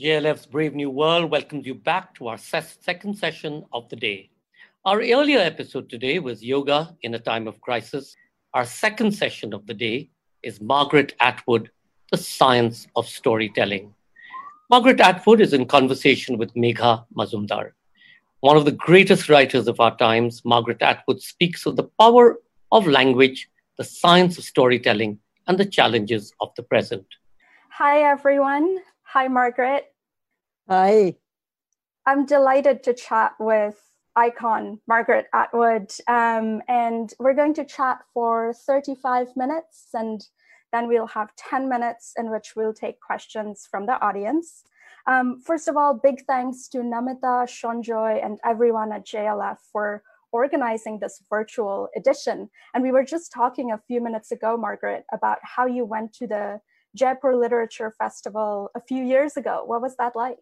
JLF's Brave New World welcomes you back to our second session of the day. Our earlier episode today was Yoga in a Time of Crisis. Our second session of the day is Margaret Atwood, The Science of Storytelling. Margaret Atwood is in conversation with Megha Majumdar. One of the greatest writers of our times, Margaret Atwood speaks of the power of language, the science of storytelling, and the challenges of the present. Hi, everyone. Hi, Margaret. Hi. I'm delighted to chat with icon Margaret Atwood. Um, and we're going to chat for 35 minutes, and then we'll have 10 minutes in which we'll take questions from the audience. Um, first of all, big thanks to Namita, Sanjoy, and everyone at JLF for organizing this virtual edition. And we were just talking a few minutes ago, Margaret, about how you went to the Jaipur Literature Festival a few years ago. What was that like?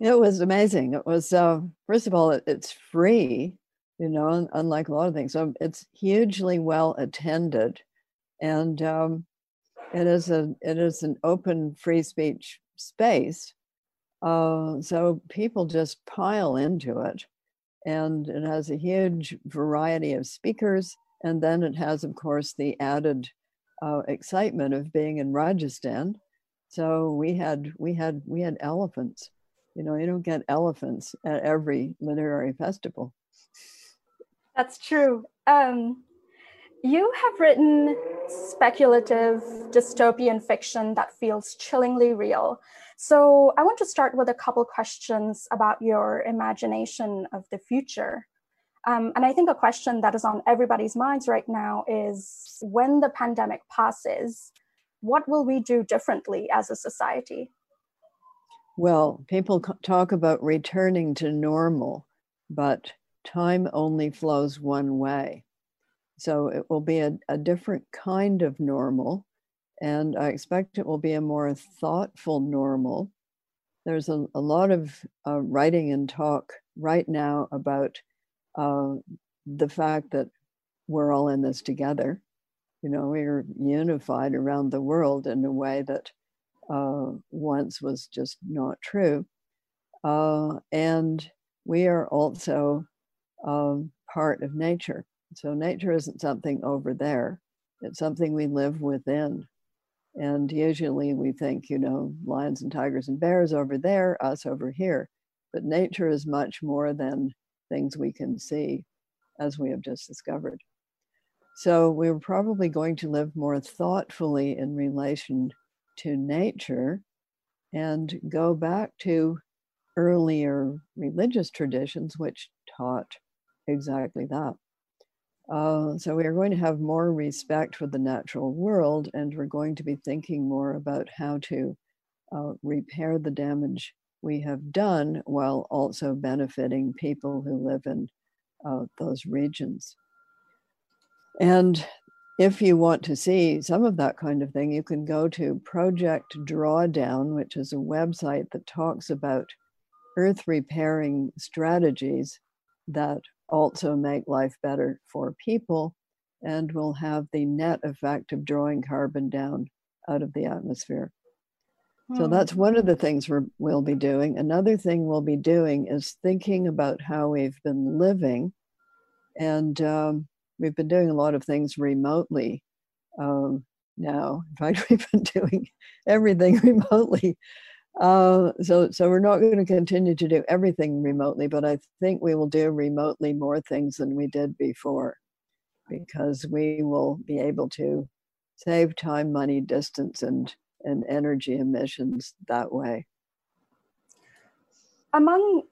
It was amazing. It was, uh, first of all, it, it's free, you know, unlike a lot of things. So it's hugely well attended. And um, it is a it is an open free speech space. Uh, so people just pile into it. And it has a huge variety of speakers. And then it has, of course, the added uh, excitement of being in Rajasthan. So we had we had we had elephants. You know, you don't get elephants at every literary festival. That's true. Um, you have written speculative dystopian fiction that feels chillingly real. So I want to start with a couple questions about your imagination of the future. Um, and I think a question that is on everybody's minds right now is when the pandemic passes, what will we do differently as a society? Well, people talk about returning to normal, but time only flows one way. So it will be a, a different kind of normal. And I expect it will be a more thoughtful normal. There's a, a lot of uh, writing and talk right now about uh, the fact that we're all in this together. You know, we're unified around the world in a way that uh, once was just not true. Uh, and we are also um, part of nature. So nature isn't something over there, it's something we live within. And usually we think, you know, lions and tigers and bears over there, us over here. But nature is much more than things we can see, as we have just discovered. So we're probably going to live more thoughtfully in relation to nature and go back to earlier religious traditions which taught exactly that. Uh, so we are going to have more respect for the natural world, and we're going to be thinking more about how to uh, repair the damage we have done while also benefiting people who live in uh, those regions. And if you want to see some of that kind of thing, you can go to Project Drawdown, which is a website that talks about earth repairing strategies that also make life better for people and will have the net effect of drawing carbon down out of the atmosphere. So hmm. that's one of the things we will be doing. Another thing we'll be doing is thinking about how we've been living. And um, we've been doing a lot of things remotely um, now. In fact, we've been doing everything remotely. Uh, so, so we're not going to continue to do everything remotely, but I think we will do remotely more things than we did before, because we will be able to save time, money, distance, and and energy emissions that way. Among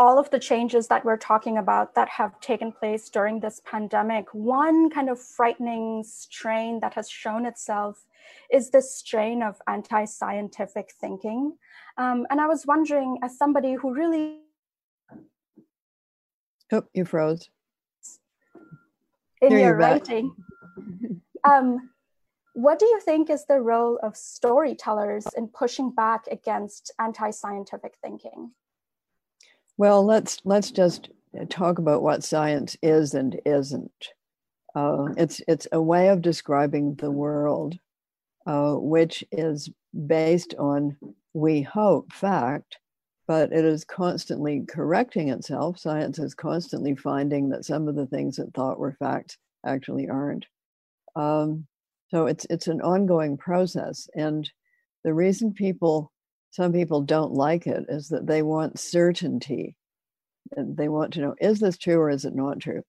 all of the changes that we're talking about that have taken place during this pandemic, one kind of frightening strain that has shown itself is this strain of anti scientific thinking. Um, and I was wondering, as somebody who really. Oh, you froze. In Here your writing. um, what do you think is the role of storytellers in pushing back against anti scientific thinking? Well, let's let's just talk about what science is and isn't. Uh, it's it's a way of describing the world, uh, which is based on, we hope, fact, but it is constantly correcting itself. Science is constantly finding that some of the things it thought were facts actually aren't. Um, so it's it's an ongoing process, and the reason people, some people don't like it, is that they want certainty, and they want to know is this true or is it not true.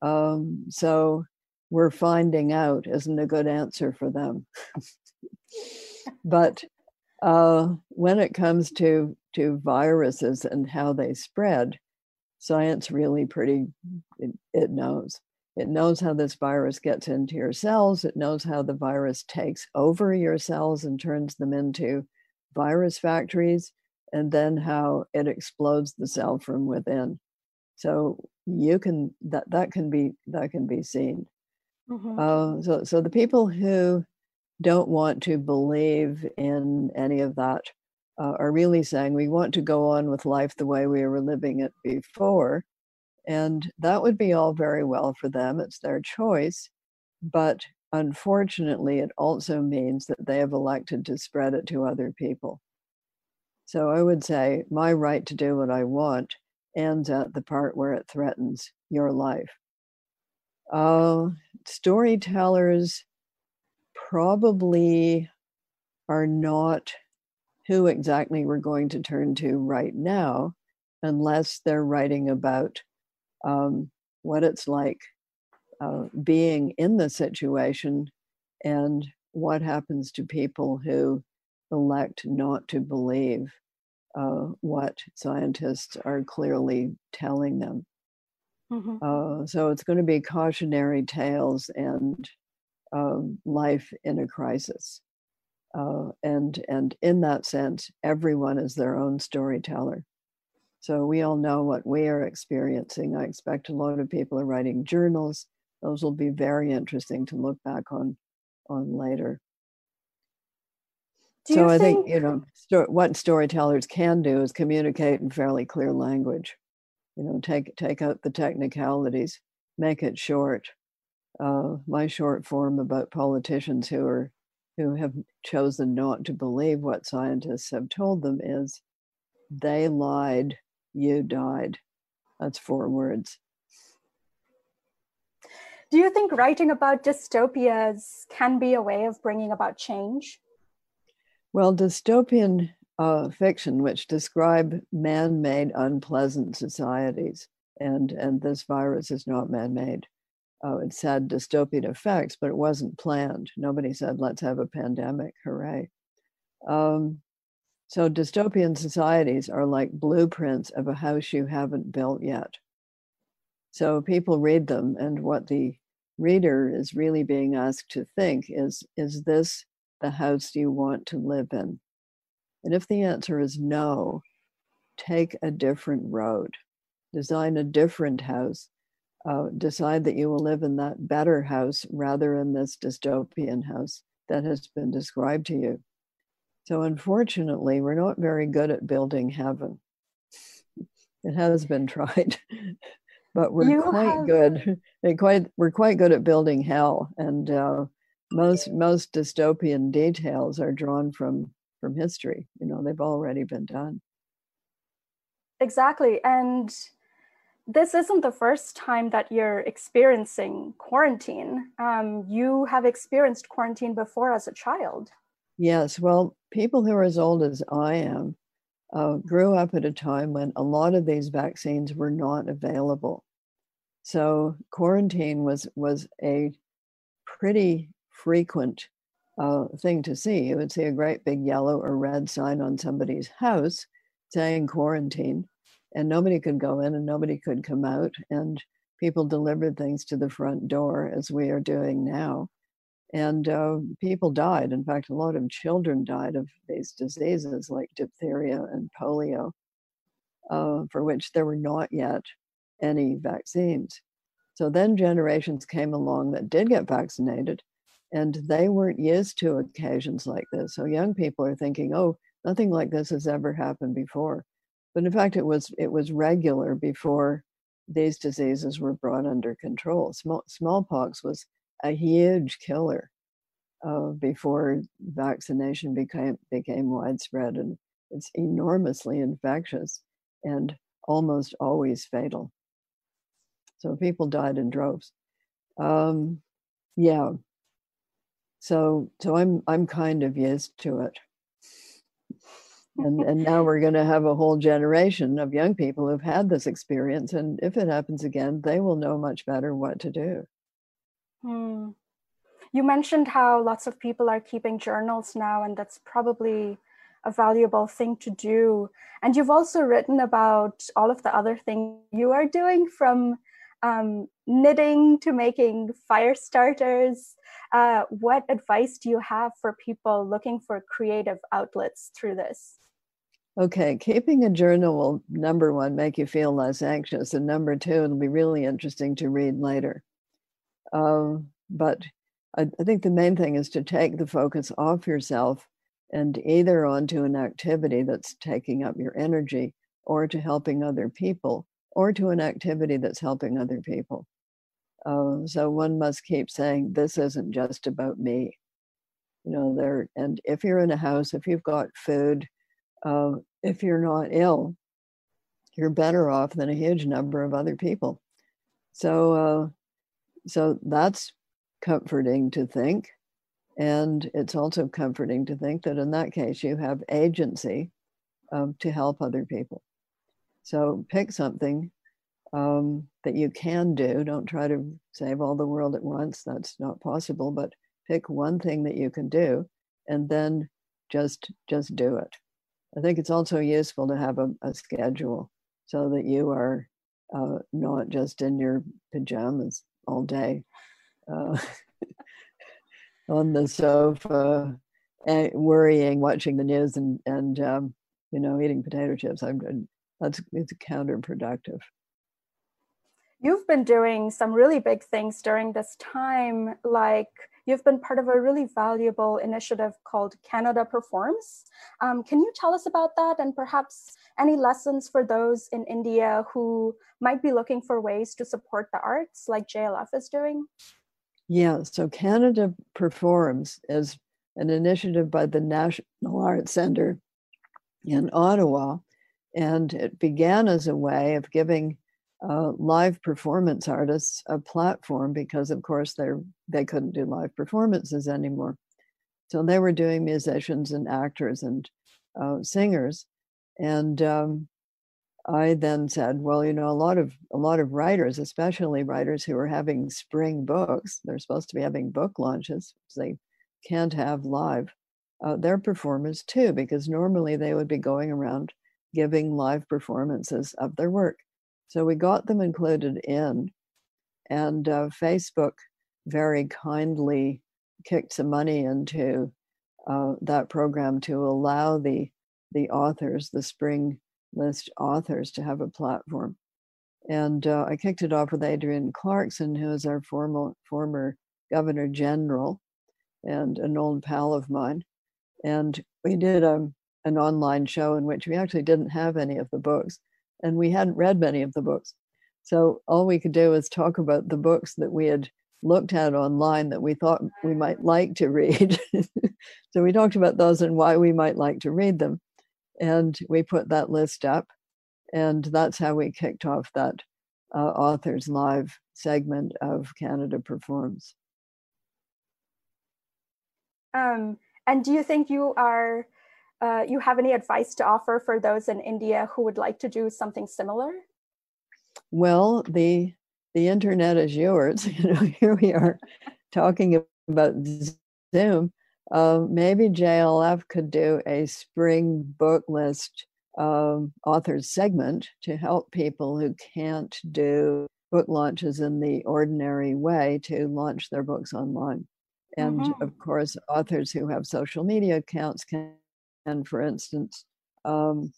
Um, so we're finding out isn't a good answer for them. but uh, when it comes to to viruses and how they spread, science really pretty it, it knows. It knows how this virus gets into your cells. It knows how the virus takes over your cells and turns them into virus factories, and then how it explodes the cell from within. So you can that that can be that can be seen. Mm-hmm. Uh, so so the people who don't want to believe in any of that uh, are really saying we want to go on with life the way we were living it before. And that would be all very well for them. It's their choice. But unfortunately, it also means that they have elected to spread it to other people. So I would say my right to do what I want ends at the part where it threatens your life. Uh, storytellers probably are not who exactly we're going to turn to right now, unless they're writing about um, what it's like uh, being in the situation and what happens to people who elect not to believe uh, what scientists are clearly telling them. Mm-hmm. Uh, so it's going to be cautionary tales and um, life in a crisis. Uh, and and in that sense, everyone is their own storyteller. So we all know what we are experiencing. I expect a lot of people are writing journals. Those will be very interesting to look back on on later. Do so I think, think you know sto- what storytellers can do is communicate in fairly clear language. You know, take take out the technicalities, make it short, uh, my short form about politicians who are who have chosen not to believe what scientists have told them is they lied, you died. That's four words. Do you think writing about dystopias can be a way of bringing about change? Well, dystopian uh, fiction, which describe man-made unpleasant societies, and and this virus is not man-made, uh, it's had dystopian effects, but it wasn't planned. Nobody said, let's have a pandemic, hooray. Um, so dystopian societies are like blueprints of a house you haven't built yet. So people read them, and what the reader is really being asked to think is is this the house you want to live in? And if the answer is no, take a different road, design a different house uh, decide that you will live in that better house rather than this dystopian house that has been described to you. So, unfortunately, we're not very good at building heaven. It has been tried, but we're you quite have... good. Quite, we're quite good at building hell, and uh, most most dystopian details are drawn from from history. You know, they've already been done. Exactly, and this isn't the first time that you're experiencing quarantine. Um, you have experienced quarantine before as a child. Yes, well, people who are as old as I am uh, grew up at a time when a lot of these vaccines were not available. So quarantine was was a pretty frequent uh, thing to see. You would see a great big yellow or red sign on somebody's house saying quarantine and nobody could go in and nobody could come out and people delivered things to the front door as we are doing now and uh, people died. In fact a lot of children died of these diseases like diphtheria and polio uh, for which there were not yet any vaccines. So then generations came along that did get vaccinated and they weren't used to occasions like this. So young people are thinking oh nothing like this has ever happened before. But in fact, it was it was regular before these diseases were brought under control. Small, smallpox was a huge killer. uh, before vaccination became became widespread, and it's enormously infectious and almost always fatal. So people died in droves. Um, yeah. So so I'm I'm kind of used to it. And and now we're going to have a whole generation of young people who've had this experience, and if it happens again, they will know much better what to do. Hmm. You mentioned how lots of people are keeping journals now, and that's probably a valuable thing to do. And you've also written about all of the other things you are doing from um, knitting to making fire starters. Uh, what advice do you have for people looking for creative outlets through this? Okay, keeping a journal will number one make you feel less anxious, and number two, it'll be really interesting to read later. Um, but I, I think the main thing is to take the focus off yourself and either onto an activity that's taking up your energy or to helping other people or to an activity that's helping other people. Uh, so one must keep saying, This isn't just about me. You know, there, and if you're in a house, if you've got food, uh, if you're not ill, you're better off than a huge number of other people. So, uh, so that's comforting to think. And it's also comforting to think that in that case, you have agency um, to help other people. So pick something um, that you can do. Don't try to save all the world at once. That's not possible. But pick one thing that you can do, and then just just do it. I think it's also useful to have a, a schedule so that you are uh, not just in your pajamas all day. Uh, on the sofa, uh, worrying, watching the news, and and um, you know eating potato chips. I'm good. That's it's counterproductive. You've been doing some really big things during this time, like you've been part of a really valuable initiative called Canada Performs. Um, can you tell us about that and perhaps any lessons for those in India who might be looking for ways to support the arts like JLF is doing? Yeah, so Canada Performs is an initiative by the National Arts Center in Ottawa, and it began as a way of giving uh, live performance artists a platform because, of course, they they couldn't do live performances anymore. So they were doing musicians and actors and uh, singers, and um, I then said, well, you know, a lot of a lot of writers, especially writers who are having spring books, they're supposed to be having book launches, they can't have live. Uh, their performers too, because normally they would be going around giving live performances of their work. So we got them included in, and uh, Facebook very kindly kicked some money into uh, that program to allow the the authors, the spring list authors to have a platform. And uh, I kicked it off with Adrienne Clarkson, who is our former, former governor general and an old pal of mine. And we did a, um, an online show in which we actually didn't have any of the books, and we hadn't read many of the books. So all we could do was talk about the books that we had looked at online that we thought we might like to read. so we talked about those and why we might like to read them and we put that list up and that's how we kicked off that uh, authors live segment of canada performs um, and do you think you are uh, you have any advice to offer for those in india who would like to do something similar well the the internet is yours you know here we are talking about zoom uh, maybe JLF could do a spring book list um, authors segment to help people who can't do book launches in the ordinary way to launch their books online. And mm-hmm. of course, authors who have social media accounts can, for instance, um,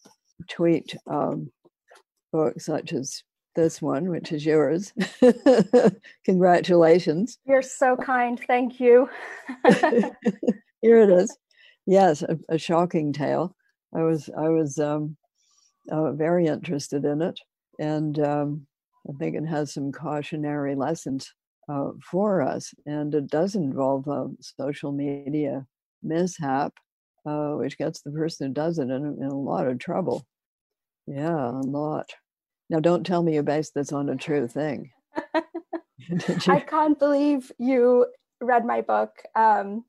tweet um, books such as this one, which is yours. Congratulations. You're so kind. Thank you. Here it is. Yes, a, a, shocking tale. I was I was um, uh, very interested in it, and um, I think it has some cautionary lessons uh, for us. And it does involve a social media mishap, uh, which gets the person who does it in, in a lot of trouble. Yeah, a lot. Now, don't tell me you based this on a true thing. I can't believe you read my book. Um,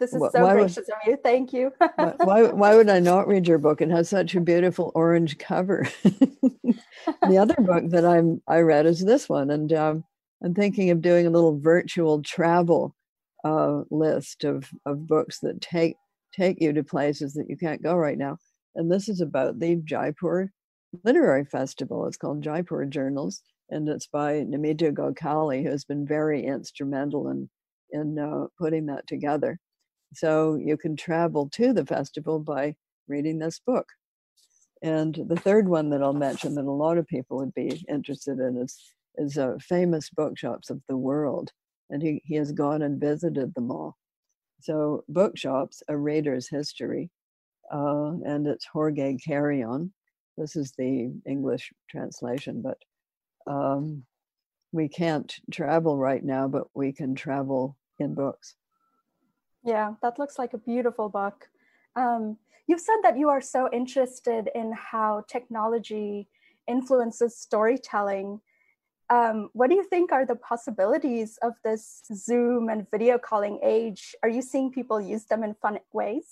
this is so why gracious would, of you. Thank you. why, why would I not read your book? It has such a beautiful orange cover. the other book that I'm I read is this one, and um, I'm thinking of doing a little virtual travel uh, list of of books that take take you to places that you can't go right now. And this is about the Jaipur Literary Festival. It's called Jaipur Journals, and it's by Namita Gokhale, who has been very instrumental in in uh, putting that together. So you can travel to the festival by reading this book. And the third one that I'll mention that a lot of people would be interested in is, is uh, famous bookshops of the world. And he, he has gone and visited them all. So, bookshops, a reader's history, uh, and it's Jorge Carrion. This is the English translation, but um, we can't travel right now, but we can travel in books. Yeah, that looks like a beautiful book. Um, you've said that you are so interested in how technology influences storytelling. Um, what do you think are the possibilities of this Zoom and video calling age? Are you seeing people use them in fun ways?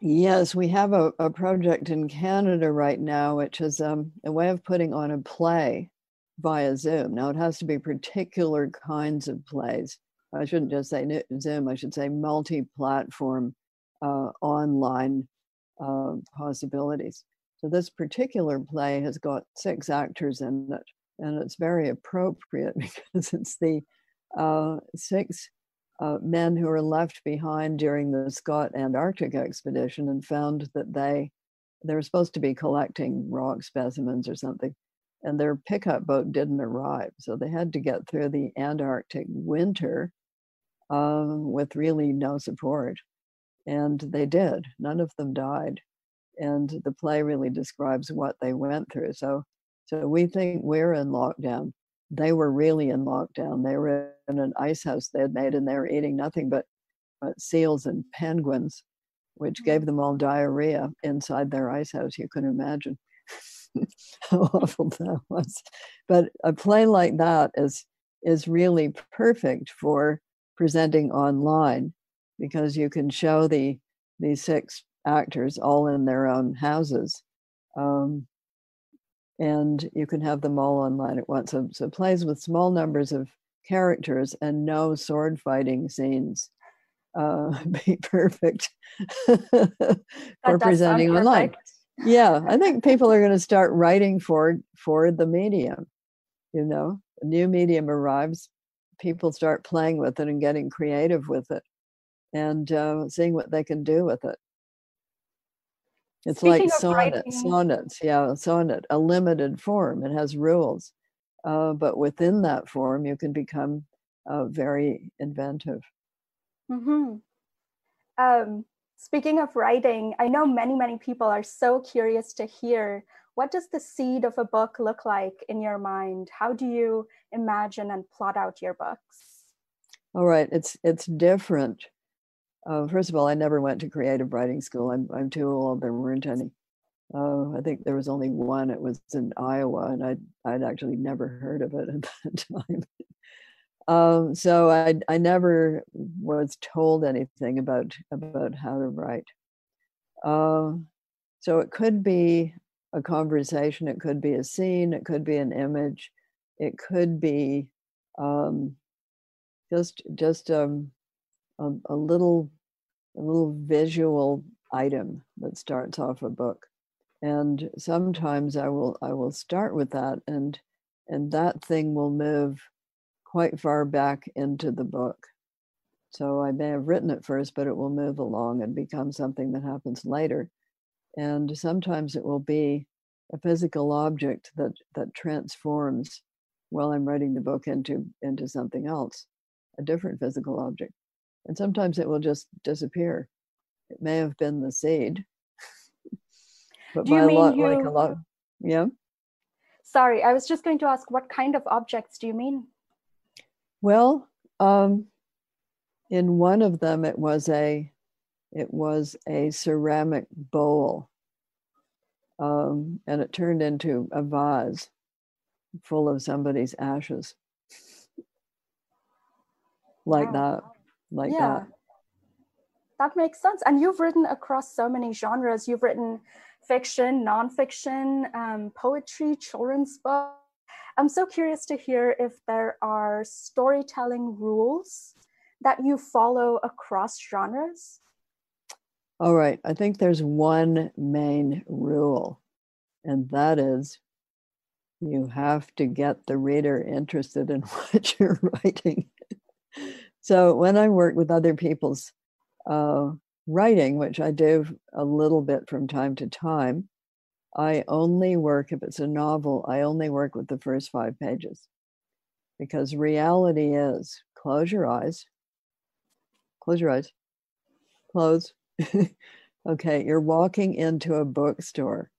Yes, we have a, a project in Canada right now, which is um, a way of putting on a play via Zoom. Now, it has to be particular kinds of plays. I shouldn't just say Zoom, I should say multi platform uh, online uh, possibilities. So, this particular play has got six actors in it, and it's very appropriate because it's the uh, six uh, men who were left behind during the Scott Antarctic expedition and found that they they were supposed to be collecting rock specimens or something, and their pickup boat didn't arrive, so they had to get through the Antarctic winter um, with really no support. And they did. None of them died. And the play really describes what they went through. So, so we think we're in lockdown. They were really in lockdown. They were in an ice house they had made, and they were eating nothing but, but seals and penguins, which mm. gave them all diarrhea inside their ice house. You can imagine how awful that was. But a play like that is is really perfect for presenting online because you can show the these six actors all in their own houses um, and you can have them all online at once. So, so plays with small numbers of characters and no sword fighting scenes uh, be perfect for presenting online. yeah i think people are going to start writing for for the medium you know? A new medium arrives people start playing with it and getting creative with it and uh, seeing what they can do with it. It's Speaking like sonnet, writing... sonnets, yeah, sonnet, a limited form. It has rules, uh, but within that form, you can become uh, very inventive. Mm-hmm. Um, speaking of writing, I know many, many people are so curious to hear what does the seed of a book look like in your mind? How do you imagine and plot out your books? All right, it's it's different. Uh, first of all, I never went to creative writing school. I'm I'm too old. There weren't any. Uh, I think there was only one. It was in Iowa, and I'd I'd actually never heard of it at that time. um, so I I never was told anything about about how to write. Uh, so it could be a conversation, it could be a scene, it could be an image, it could be um, just just um, a, a little a little visual item that starts off a book. And sometimes I will I will start with that and and that thing will move quite far back into the book. So I may have written it first, but it will move along and become something that happens later and sometimes it will be a physical object that that transforms while I'm writing the book into into something else, a different physical object. And sometimes it will just disappear. It may have been the seed, but by a lot you... like a lot. Yeah. Sorry, I was just going to ask, what kind of objects do you mean? Well, um, in one of them, it was a it was a ceramic bowl, um, and it turned into a vase full of somebody's ashes, like wow. Like yeah. that. That makes sense. And you've written across so many genres. You've written fiction, nonfiction, um, poetry, children's books. I'm so curious to hear if there are storytelling rules that you follow across genres. All right. I think there's one main rule, and that is you have to get the reader interested in what you're writing. So when I work with other people's uh, writing, which I do a little bit from time to time, I only work, if it's a novel, I only work with the first five pages. Because reality is close your eyes, close your eyes, close. okay, you're walking into a bookstore.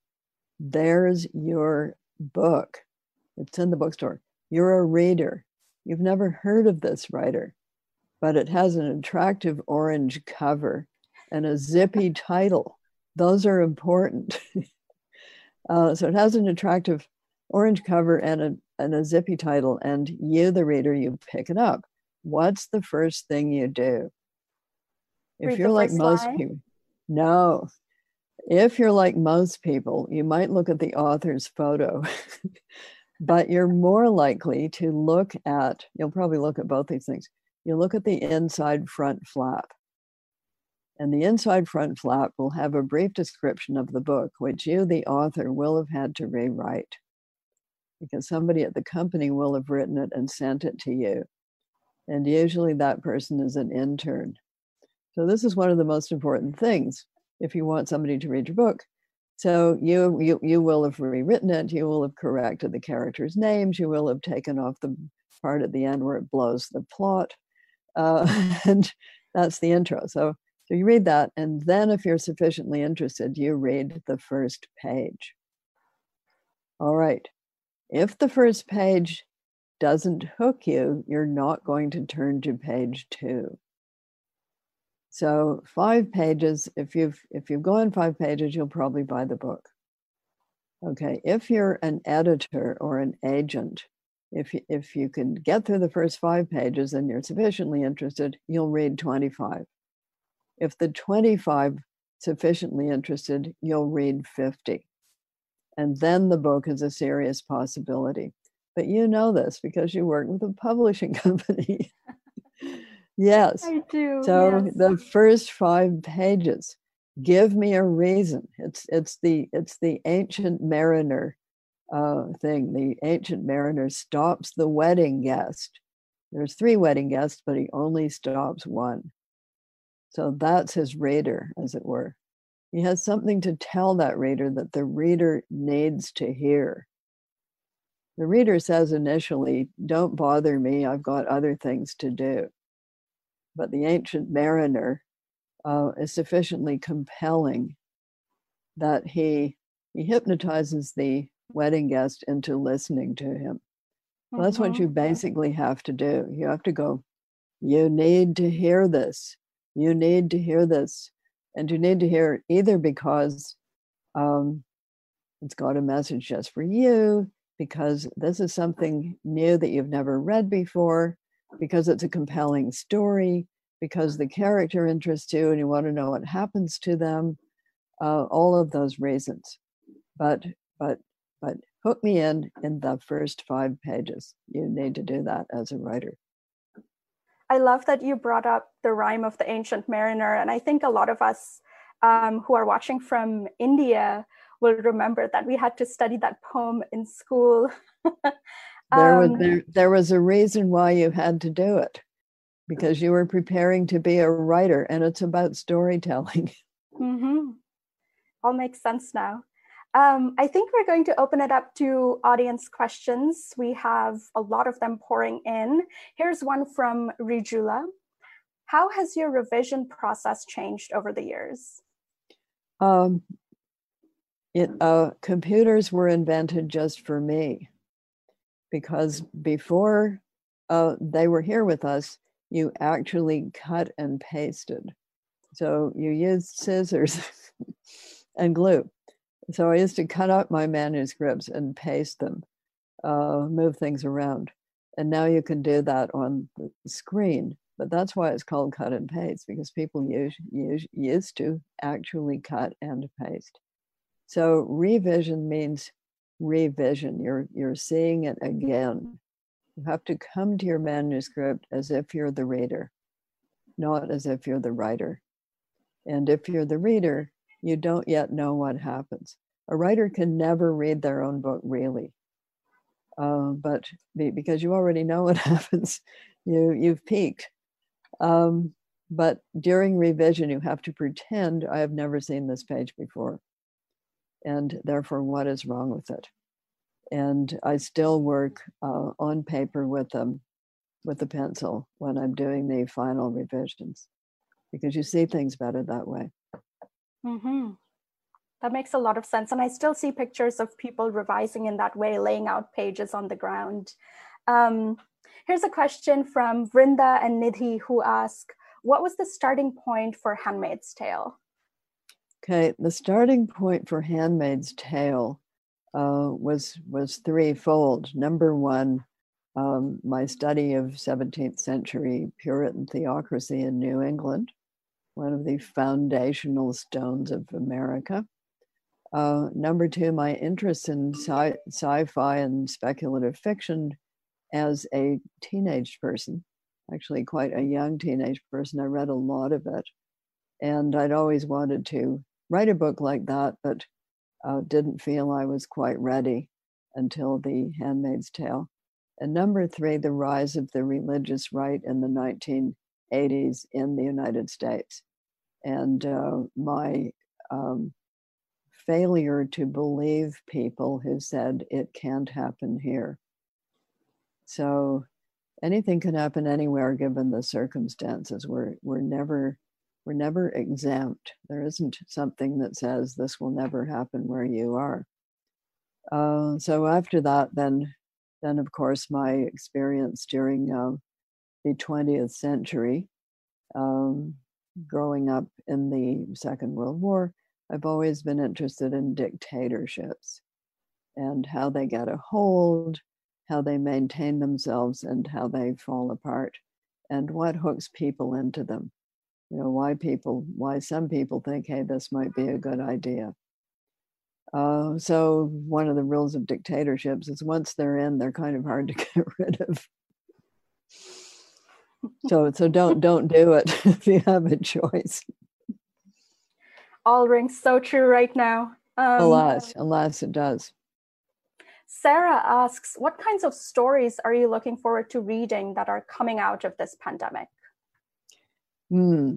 There's your book. It's in the bookstore. You're a reader. You've never heard of this writer, but it has an attractive orange cover and a zippy title. Those are important. uh, so it has an attractive orange cover and a, and a zippy title, and you, the reader, you pick it up. What's the first thing you do? If Read you're like most people, no. If you're like most people, you might look at the author's photo, but you're more likely to look at, you'll probably look at both these things. You look at the inside front flap. And the inside front flap will have a brief description of the book, which you, the author, will have had to rewrite because somebody at the company will have written it and sent it to you. And usually that person is an intern. So this is one of the most important things if you want somebody to read your book. So you you you will have rewritten it, you will have corrected the characters' names, you will have taken off the part at the end where it blows the plot. Uh, and that's the intro. So so you read that, and then if you're sufficiently interested, you read the first page. All right. If the first page doesn't hook you, you're not going to turn to page two. So five pages, if you've if you've gone five pages, you'll probably buy the book. Okay. If you're an editor or an agent, if you, if you can get through the first five pages and you're sufficiently interested, you'll read 25. If the 25 sufficiently interested, you'll read 50. And then the book is a serious possibility. But you know this because you work with a publishing company. yes. I do. So yes. the first five pages give me a reason. It's it's the it's the ancient mariner uh, thing. The ancient mariner stops the wedding guest. There's three wedding guests, but he only stops one. So that's his reader, as it were. He has something to tell that reader that the reader needs to hear. The reader says initially, Don't bother me, I've got other things to do. But the ancient mariner uh, is sufficiently compelling that he, he hypnotizes the wedding guest into listening to him. Well, that's what you mm-hmm. basically have to do. You have to go, You need to hear this you need to hear this. And you need to hear it either because um, it's got a message just for you, because this is something new that you've never read before, because it's a compelling story, because the character interests you and you want to know what happens to them, uh, all of those reasons. But, but, but hook me in in the first five pages. You need to do that as a writer. I love that you brought up the rhyme of the ancient mariner. And I think a lot of us um, who are watching from India will remember that we had to study that poem in school. there, was, um, there, there was a reason why you had to do it because you were preparing to be a writer and it's about storytelling. Mm-hmm. All makes sense now. Um, I think we're going to open it up to audience questions. We have a lot of them pouring in. Here's one from Rijula. How has your revision process changed over the years? Um, it, uh, computers were invented just for me because before uh, they were here with us, you actually cut and pasted. So you used scissors and glue. So I used to cut out my manuscripts and paste them, uh, move things around. And now you can do that on the screen. But that's why it's called cut and paste because people use, use, used to actually cut and paste. So revision means revision. You're you're seeing it again. You have to come to your manuscript as if you're the reader, not as if you're the writer. And if you're the reader, you don't yet know what happens. A writer can never read their own book really, uh, but be, because you already know what happens, you you've peeked. Um, but during revision, you have to pretend I have never seen this page before, and therefore, what is wrong with it? And I still work uh, on paper with them, with a pencil when I'm doing the final revisions, because you see things better that way. Mm-hmm. That makes a lot of sense. And I still see pictures of people revising in that way, laying out pages on the ground. Um, here's a question from Vrinda and Nidhi who ask, what was the starting point for Handmaid's Tale? Okay, the starting point for Handmaid's Tale uh, was was threefold. Number one, um, my study of 17th century Puritan theocracy in New England, one of the foundational stones of America. Uh, number two, my interest in sci- sci-fi and speculative fiction as a teenage person, actually quite a young teenage person. I read a lot of it, and I'd always wanted to write a book like that, but uh, didn't feel I was quite ready until The Handmaid's Tale. And number three, the rise of the religious right in the 1980s in the United States. And uh, my um, failure to believe people who said it can't happen here. So anything can happen anywhere given the circumstances. We're, we're never we're never exempt. There isn't something that says this will never happen where you are. Uh, so after that, then, then of course, my experience during uh, the 20th century, um, growing up in the Second World War, I've always been interested in dictatorships and how they get a hold, how they maintain themselves, and how they fall apart, and what hooks people into them. You know why people why some people think hey this might be a good idea. Uh, so one of the rules of dictatorships is once they're in they're kind of hard to get rid of so so don't don't do it if you have a choice all rings so true right now um, alas alas it does sarah asks what kinds of stories are you looking forward to reading that are coming out of this pandemic Hmm.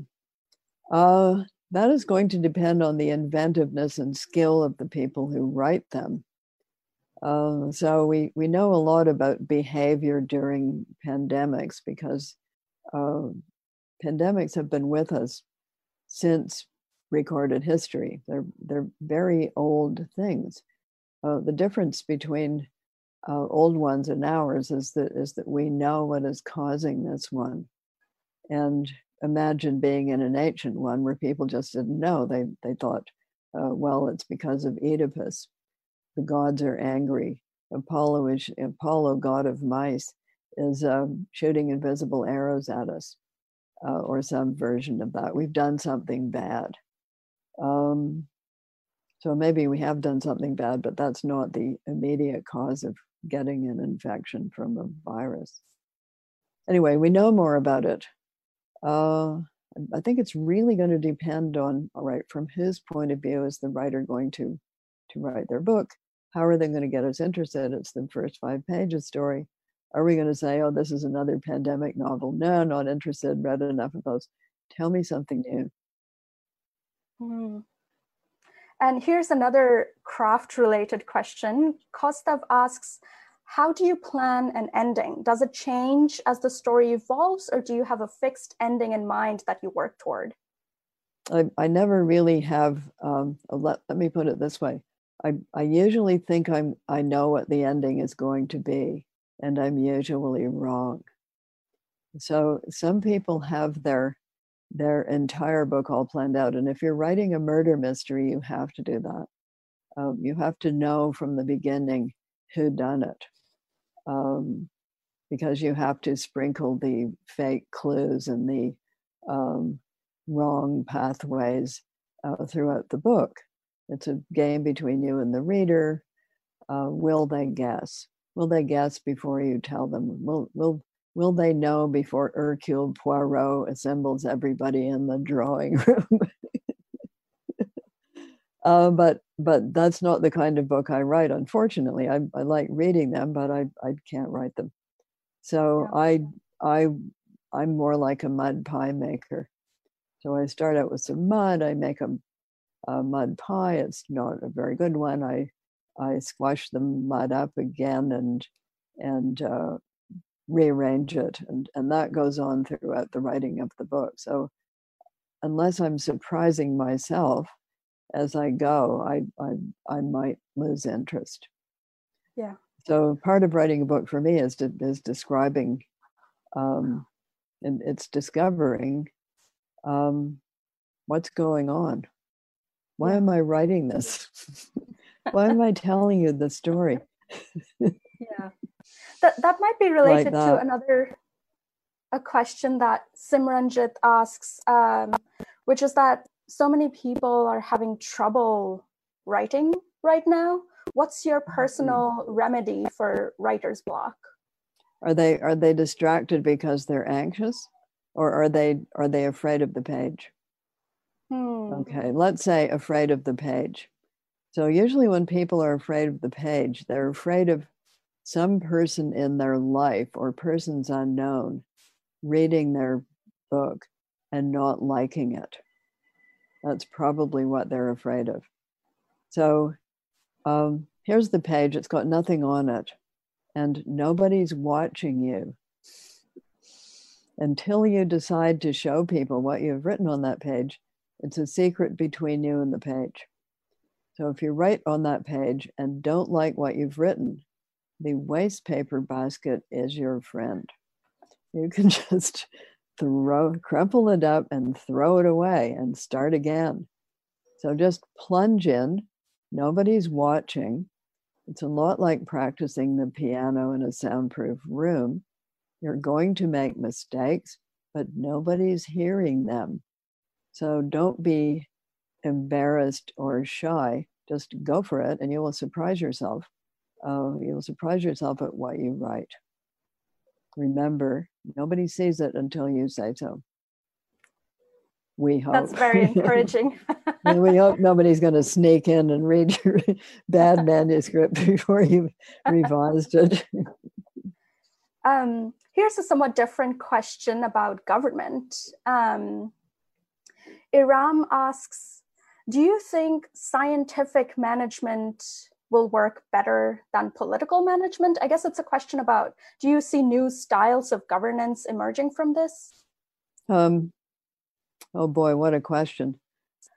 Uh, that is going to depend on the inventiveness and skill of the people who write them. Uh, so we, we know a lot about behavior during pandemics because uh, pandemics have been with us since recorded history. They're they're very old things. Uh, the difference between uh, old ones and ours is that is that we know what is causing this one, and imagine being in an ancient one where people just didn't know. They they thought, uh, well, it's because of Oedipus. The gods are angry. Apollo is Apollo, god of mice, is um, shooting invisible arrows at us, uh, or some version of that. We've done something bad. Um, so maybe we have done something bad, but that's not the immediate cause of getting an infection from a virus. Anyway, we know more about it uh, I think it's really going to depend on, all right, from his point of view, is the writer going to to write their book? How are they going to get us interested? It's the first five pages story. Are we going to say, oh, this is another pandemic novel? No, not interested. Read enough of those. Tell me something new. Hmm. And here's another craft related question. Kostav asks how do you plan an ending? Does it change as the story evolves, or do you have a fixed ending in mind that you work toward? I, I never really have. Um, let, let me put it this way: I, I usually think I'm I know what the ending is going to be, and I'm usually wrong. So some people have their their entire book all planned out, and if you're writing a murder mystery, you have to do that. Um, you have to know from the beginning who done it, um, because you have to sprinkle the fake clues and the um, wrong pathways uh, throughout the book. It's a game between you and the reader. Uh, will they guess? Will they guess before you tell them? Will will will they know before Hercule Poirot assembles everybody in the drawing room? uh, but but that's not the kind of book I write. Unfortunately, I, I like reading them, but I I can't write them. So yeah. I I I'm more like a mud pie maker. So I start out with some mud. I make a, a mud pie. It's not a very good one. I I squash the mud up again and and uh, rearrange it, and and that goes on throughout the writing of the book. So unless I'm surprising myself as I go, I I, I might lose interest. Yeah. So part of writing a book for me is to, is describing, um, and it's discovering um, what's going on? Why yeah. am I writing this? Why am I telling you the story? yeah, that that might be related like to another a question that Simranjit asks, um, which is that so many people are having trouble writing right now. What's your mm-hmm. personal remedy for writer's block? Are they are they distracted because they're anxious? or are they are they afraid of the page hmm. okay let's say afraid of the page so usually when people are afraid of the page they're afraid of some person in their life or persons unknown reading their book and not liking it. That's probably what they're afraid of. So um, here's the page it's got nothing on it and nobody's watching you until you decide to show people what you've written on that page, it's a secret between you and the page. So if you write on that page and don't like what you've written, the waste paper basket is your friend. You can just throw, crumple it up and throw it away and start again. So just plunge in. Nobody's watching. It's a lot like practicing the piano in a soundproof room. You're going to make mistakes, but nobody's hearing them. So don't be embarrassed or shy. Just go for it and you will surprise yourself. Uh, you'll surprise yourself at what you write. Remember, nobody sees it until you say so. We hope. That's very encouraging. and we hope nobody's going to sneak in and read your bad manuscript before you revised it. Um, here's a somewhat different question about government. Um, Iram asks Do you think scientific management will work better than political management? I guess it's a question about do you see new styles of governance emerging from this? Um, oh boy, what a question.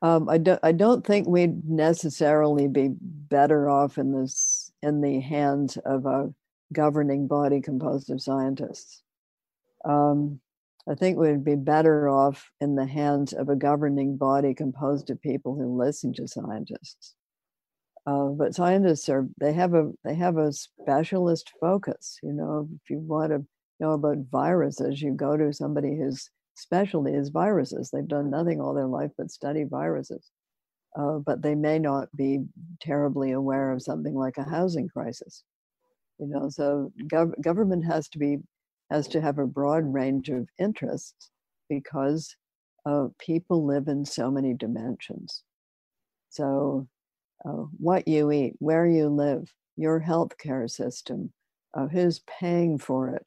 Um, I, do, I don't think we'd necessarily be better off in this in the hands of a governing body composed of scientists. Um, I think we'd be better off in the hands of a governing body composed of people who listen to scientists. Uh, but scientists are they have a they have a specialist focus. You know, if you want to know about viruses, you go to somebody whose specialty is viruses. They've done nothing all their life but study viruses. Uh, but they may not be terribly aware of something like a housing crisis you know so gov- government has to be has to have a broad range of interests because uh, people live in so many dimensions so uh, what you eat where you live your healthcare system uh, who's paying for it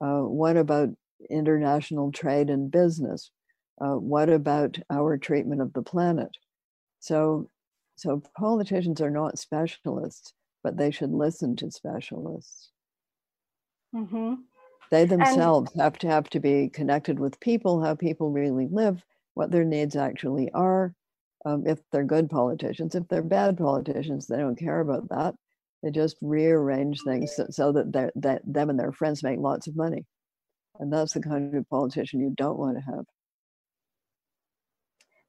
uh, what about international trade and business uh, what about our treatment of the planet so so politicians are not specialists but they should listen to specialists. Mm-hmm. They themselves and, have to have to be connected with people, how people really live, what their needs actually are. Um, if they're good politicians, if they're bad politicians, they don't care about that. They just rearrange things so, so that, that them and their friends make lots of money. And that's the kind of politician you don't want to have.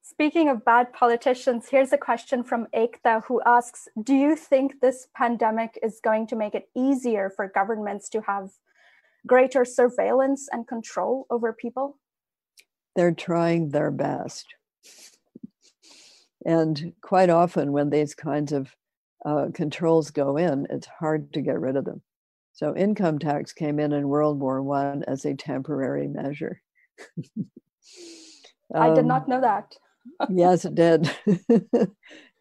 Speaking of bad politicians, here's a question from Ekta who asks Do you think this pandemic is going to make it easier for governments to have greater surveillance and control over people? They're trying their best. And quite often, when these kinds of uh, controls go in, it's hard to get rid of them. So, income tax came in in World War One as a temporary measure. um, I did not um, know that. yes, it did.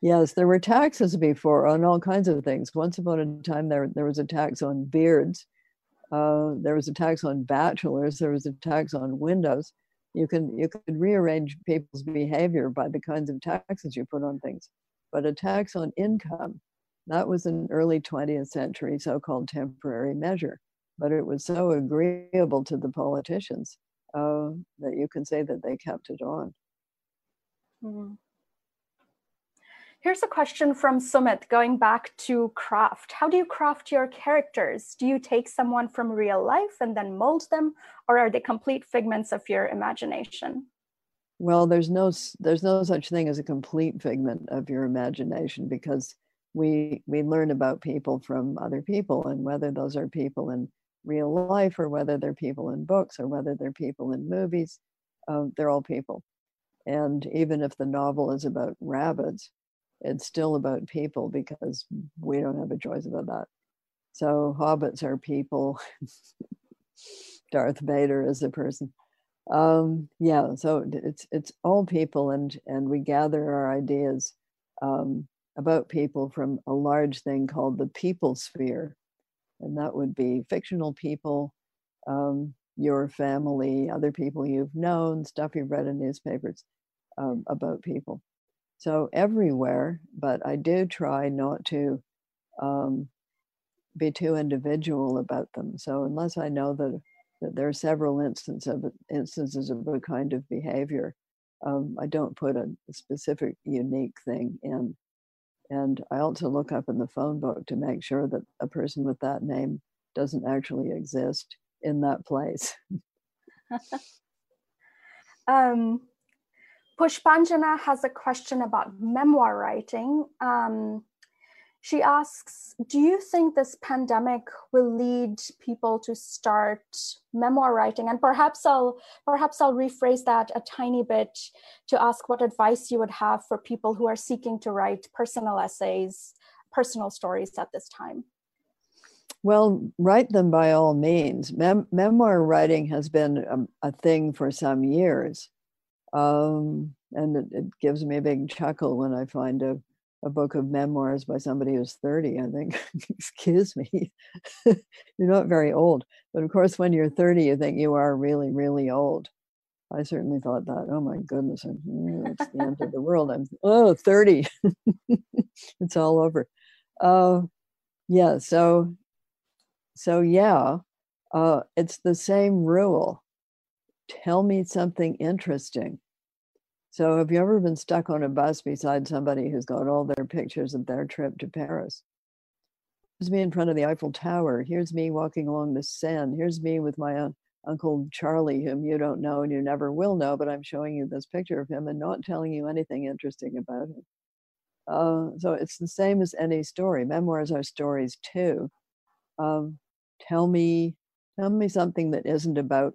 yes, there were taxes before on all kinds of things. Once upon a time, there there was a tax on beards. Uh, there was a tax on bachelors. There was a tax on windows you can you could rearrange people's behavior by the kinds of taxes you put on things but a tax on income that was an early 20th century so-called temporary measure but it was so agreeable to the politicians uh, that you can say that they kept it on mm-hmm. Here's a question from Sumit going back to craft. How do you craft your characters? Do you take someone from real life and then mold them, or are they complete figments of your imagination? Well, there's no there's no such thing as a complete figment of your imagination because we we learn about people from other people and whether those are people in real life or whether they're people in books or whether they're people in movies, uh, they're all people. And even if the novel is about rabbits, it's still about people because we don't have a choice about that. So hobbits are people. Darth Vader is a person. Um, yeah, so it's it's all people, and and we gather our ideas um, about people from a large thing called the people sphere, and that would be fictional people, um, your family, other people you've known, stuff you've read in newspapers um, about people. So everywhere, but I do try not to um, be too individual about them. So unless I know that, that there are several instances of instances of a kind of behavior, um, I don't put a, specific unique thing in. And I also look up in the phone book to make sure that a person with that name doesn't actually exist in that place. um, Pushpanjana has a question about memoir writing. Um, she asks, do you think this pandemic will lead people to start memoir writing? And perhaps I'll perhaps I'll rephrase that a tiny bit to ask what advice you would have for people who are seeking to write personal essays, personal stories at this time. Well, write them by all means. Mem- memoir writing has been a, a thing for some years. Um, and it, it, gives me a big chuckle when I find a, a book of memoirs by somebody who's 30. I think, excuse me, you're not very old. But of course, when you're 30, you think you are really, really old. I certainly thought that, oh my goodness, it's the end of the world. I'm, oh, 30. it's all over. Uh, yeah, so, so yeah, uh, it's the same rule tell me something interesting. So, have you ever been stuck on a bus beside somebody who's got all their pictures of their trip to Paris? Here's me in front of the Eiffel Tower. Here's me walking along the Seine. Here's me with my uh, Uncle Charlie, whom you don't know and you never will know, but I'm showing you this picture of him and not telling you anything interesting about him. Uh, so it's the same as any story. Memoirs are stories too. Um, tell me, tell me something that isn't about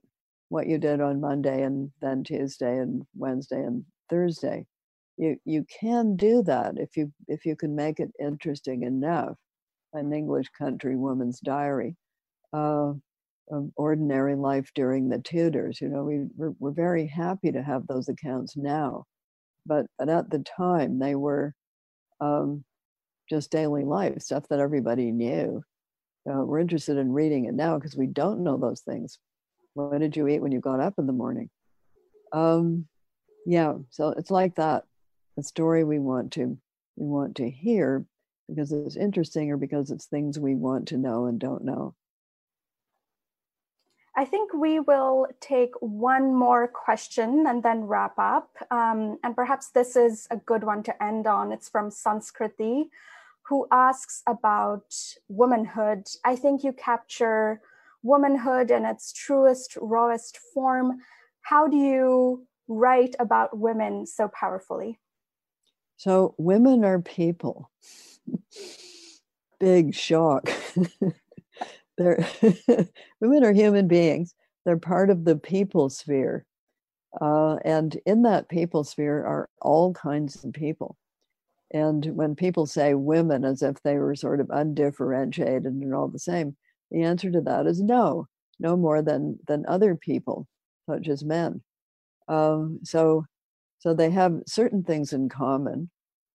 what you did on Monday and then Tuesday and Wednesday and Thursday. You you can do that if you if you can make it interesting enough. An English country woman's diary, uh, ordinary life during the Tudors. You know, we we're, we're very happy to have those accounts now, but but at the time they were um, just daily life stuff that everybody knew. Uh, we're interested in reading it now because we don't know those things what did you eat when you got up in the morning? Um, yeah, so it's like that. The story we want to we want to hear because it's interesting or because it's things we want to know and don't know. I think we will take one more question and then wrap up. Um, and perhaps this is a good one to end on. It's from Sanskriti, who asks about womanhood. I think you capture womanhood in its truest, rawest form. How do you write about women so powerfully? So, women are people. Big shock. They're women are human beings. They're part of the people sphere. Uh, and in that people sphere are all kinds of people. And when people say women as if they were sort of undifferentiated and all the same, the answer to that is no, no more than than other people, such as men. Um, so, so they have certain things in common,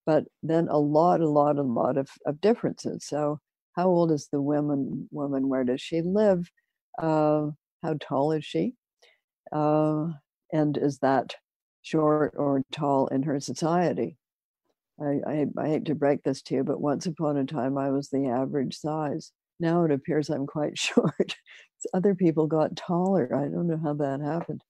but then a lot, a lot, a lot of, of differences. So, how old is the woman? Woman, where does she live? Uh, how tall is she? Uh, and is that short or tall in her society? I, I, I, hate to break this to you, but once upon a time I was the average size. Now it appears I'm quite short. Other people got taller. I don't know how that happened.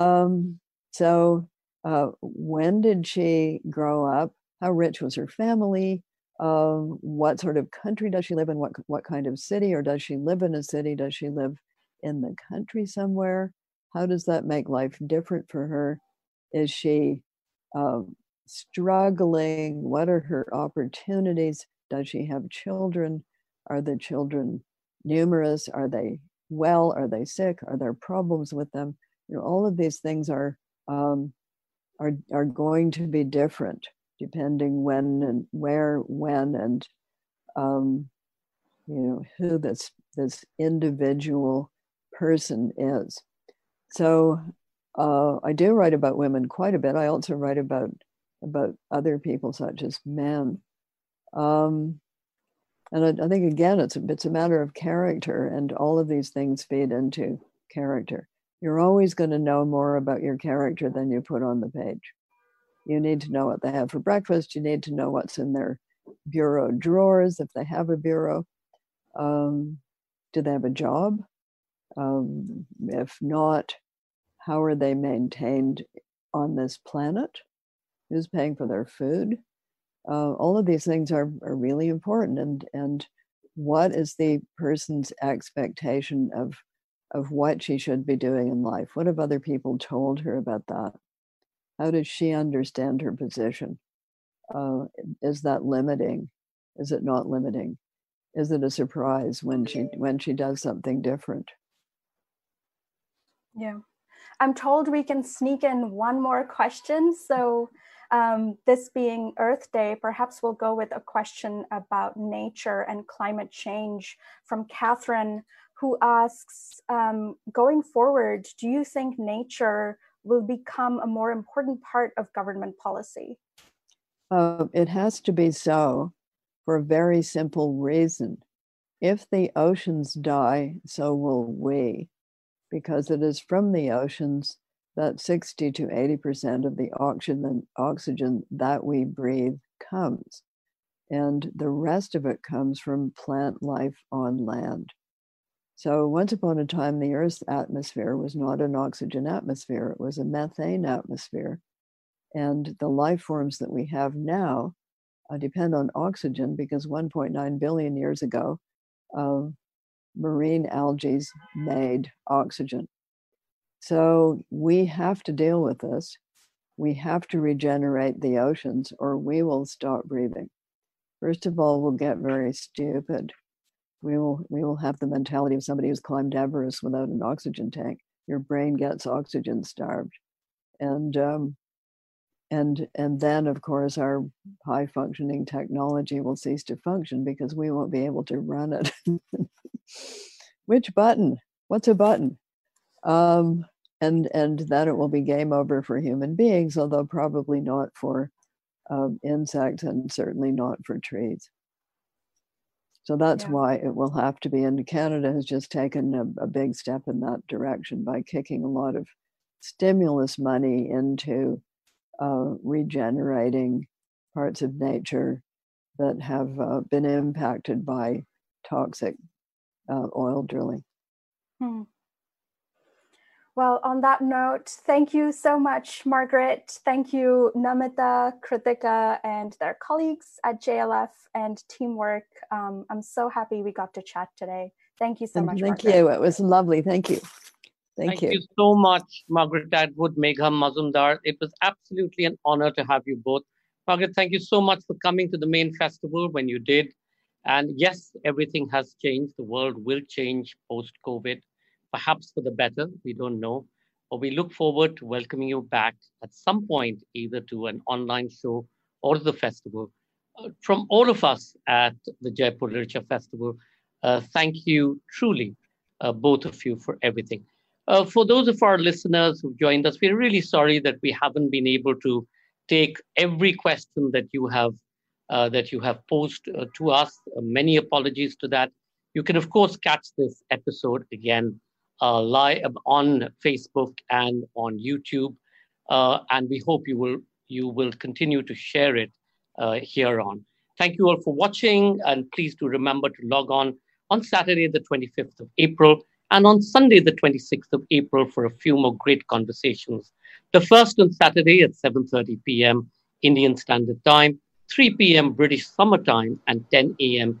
Um, so, uh, when did she grow up? How rich was her family? Um, what sort of country does she live in? What what kind of city, or does she live in a city? Does she live in the country somewhere? How does that make life different for her? Is she um, struggling? What are her opportunities? Does she have children? Are the children numerous? Are they well? Are they sick? Are there problems with them? You know, all of these things are um, are are going to be different depending when and where, when, and um, you know who this this individual person is. So uh, I do write about women quite a bit. I also write about about other people such as men. Um, and I, I, think again, it's a, it's a matter of character, and all of these things feed into character. You're always going to know more about your character than you put on the page. You need to know what they have for breakfast. You need to know what's in their bureau drawers if they have a bureau. Um, do they have a job? Um, if not, how are they maintained on this planet? who's paying for their food. Uh, all of these things are, are really important. And, and what is the person's expectation of, of what she should be doing in life? What have other people told her about that? How does she understand her position? Uh, is that limiting? Is it not limiting? Is it a surprise when she when she does something different? Yeah. I'm told we can sneak in one more question. So um, this being Earth Day, perhaps we'll go with a question about nature and climate change from Catherine, who asks um, Going forward, do you think nature will become a more important part of government policy? Uh, it has to be so for a very simple reason. If the oceans die, so will we, because it is from the oceans that 60 to 80% of the oxygen, oxygen that we breathe comes. And the rest of it comes from plant life on land. So, once upon a time, the Earth's atmosphere was not an oxygen atmosphere, it was a methane atmosphere. And the life forms that we have now uh, depend on oxygen because 1.9 billion years ago, uh, marine algae made oxygen. So we have to deal with this. We have to regenerate the oceans or we will stop breathing. First of all, we'll get very stupid. We will we will have the mentality of somebody who's climbed Everest without an oxygen tank. Your brain gets oxygen starved. And um, and and then of course our high functioning technology will cease to function because we won't be able to run it which button what's a button um, and and then it will be game over for human beings, although probably not for um, insects and certainly not for trees. So that's yeah. why it will have to be. And Canada has just taken a, a, big step in that direction by kicking a lot of stimulus money into uh, regenerating parts of nature that have uh, been impacted by toxic uh, oil drilling. Hmm. Well, on that note, thank you so much, Margaret. Thank you, Namita, Kritika, and their colleagues at JLF and Teamwork. Um, I'm so happy we got to chat today. Thank you so much. Thank Margaret. you. It was lovely. Thank you. Thank, Thank you. you so much, Margaret Atwood, Megha Majumdar. It was absolutely an honor to have you both. Margaret, thank you so much for coming to the main festival when you did. And yes, everything has changed. The world will change post COVID perhaps for the better, we don't know. But we look forward to welcoming you back at some point, either to an online show or the festival. Uh, from all of us at the Jaipur Literature Festival, uh, thank you truly, uh, both of you, for everything. Uh, for those of our listeners who joined us, we're really sorry that we haven't been able to take every question that you have uh, that you have posed uh, to us. many apologies to that. You can, of course, catch this episode again uh, live on Facebook and on YouTube. Uh, and we hope you will you will continue to share it uh, here on. Thank you all for watching, and please do remember to log on on Saturday, the 25th of April, and on Sunday, the 26th of April, for a few more great conversations. The first on Saturday at 7:30 p.m. Indian Standard Time, 3 p.m. British Summer Time, and 10 a.m.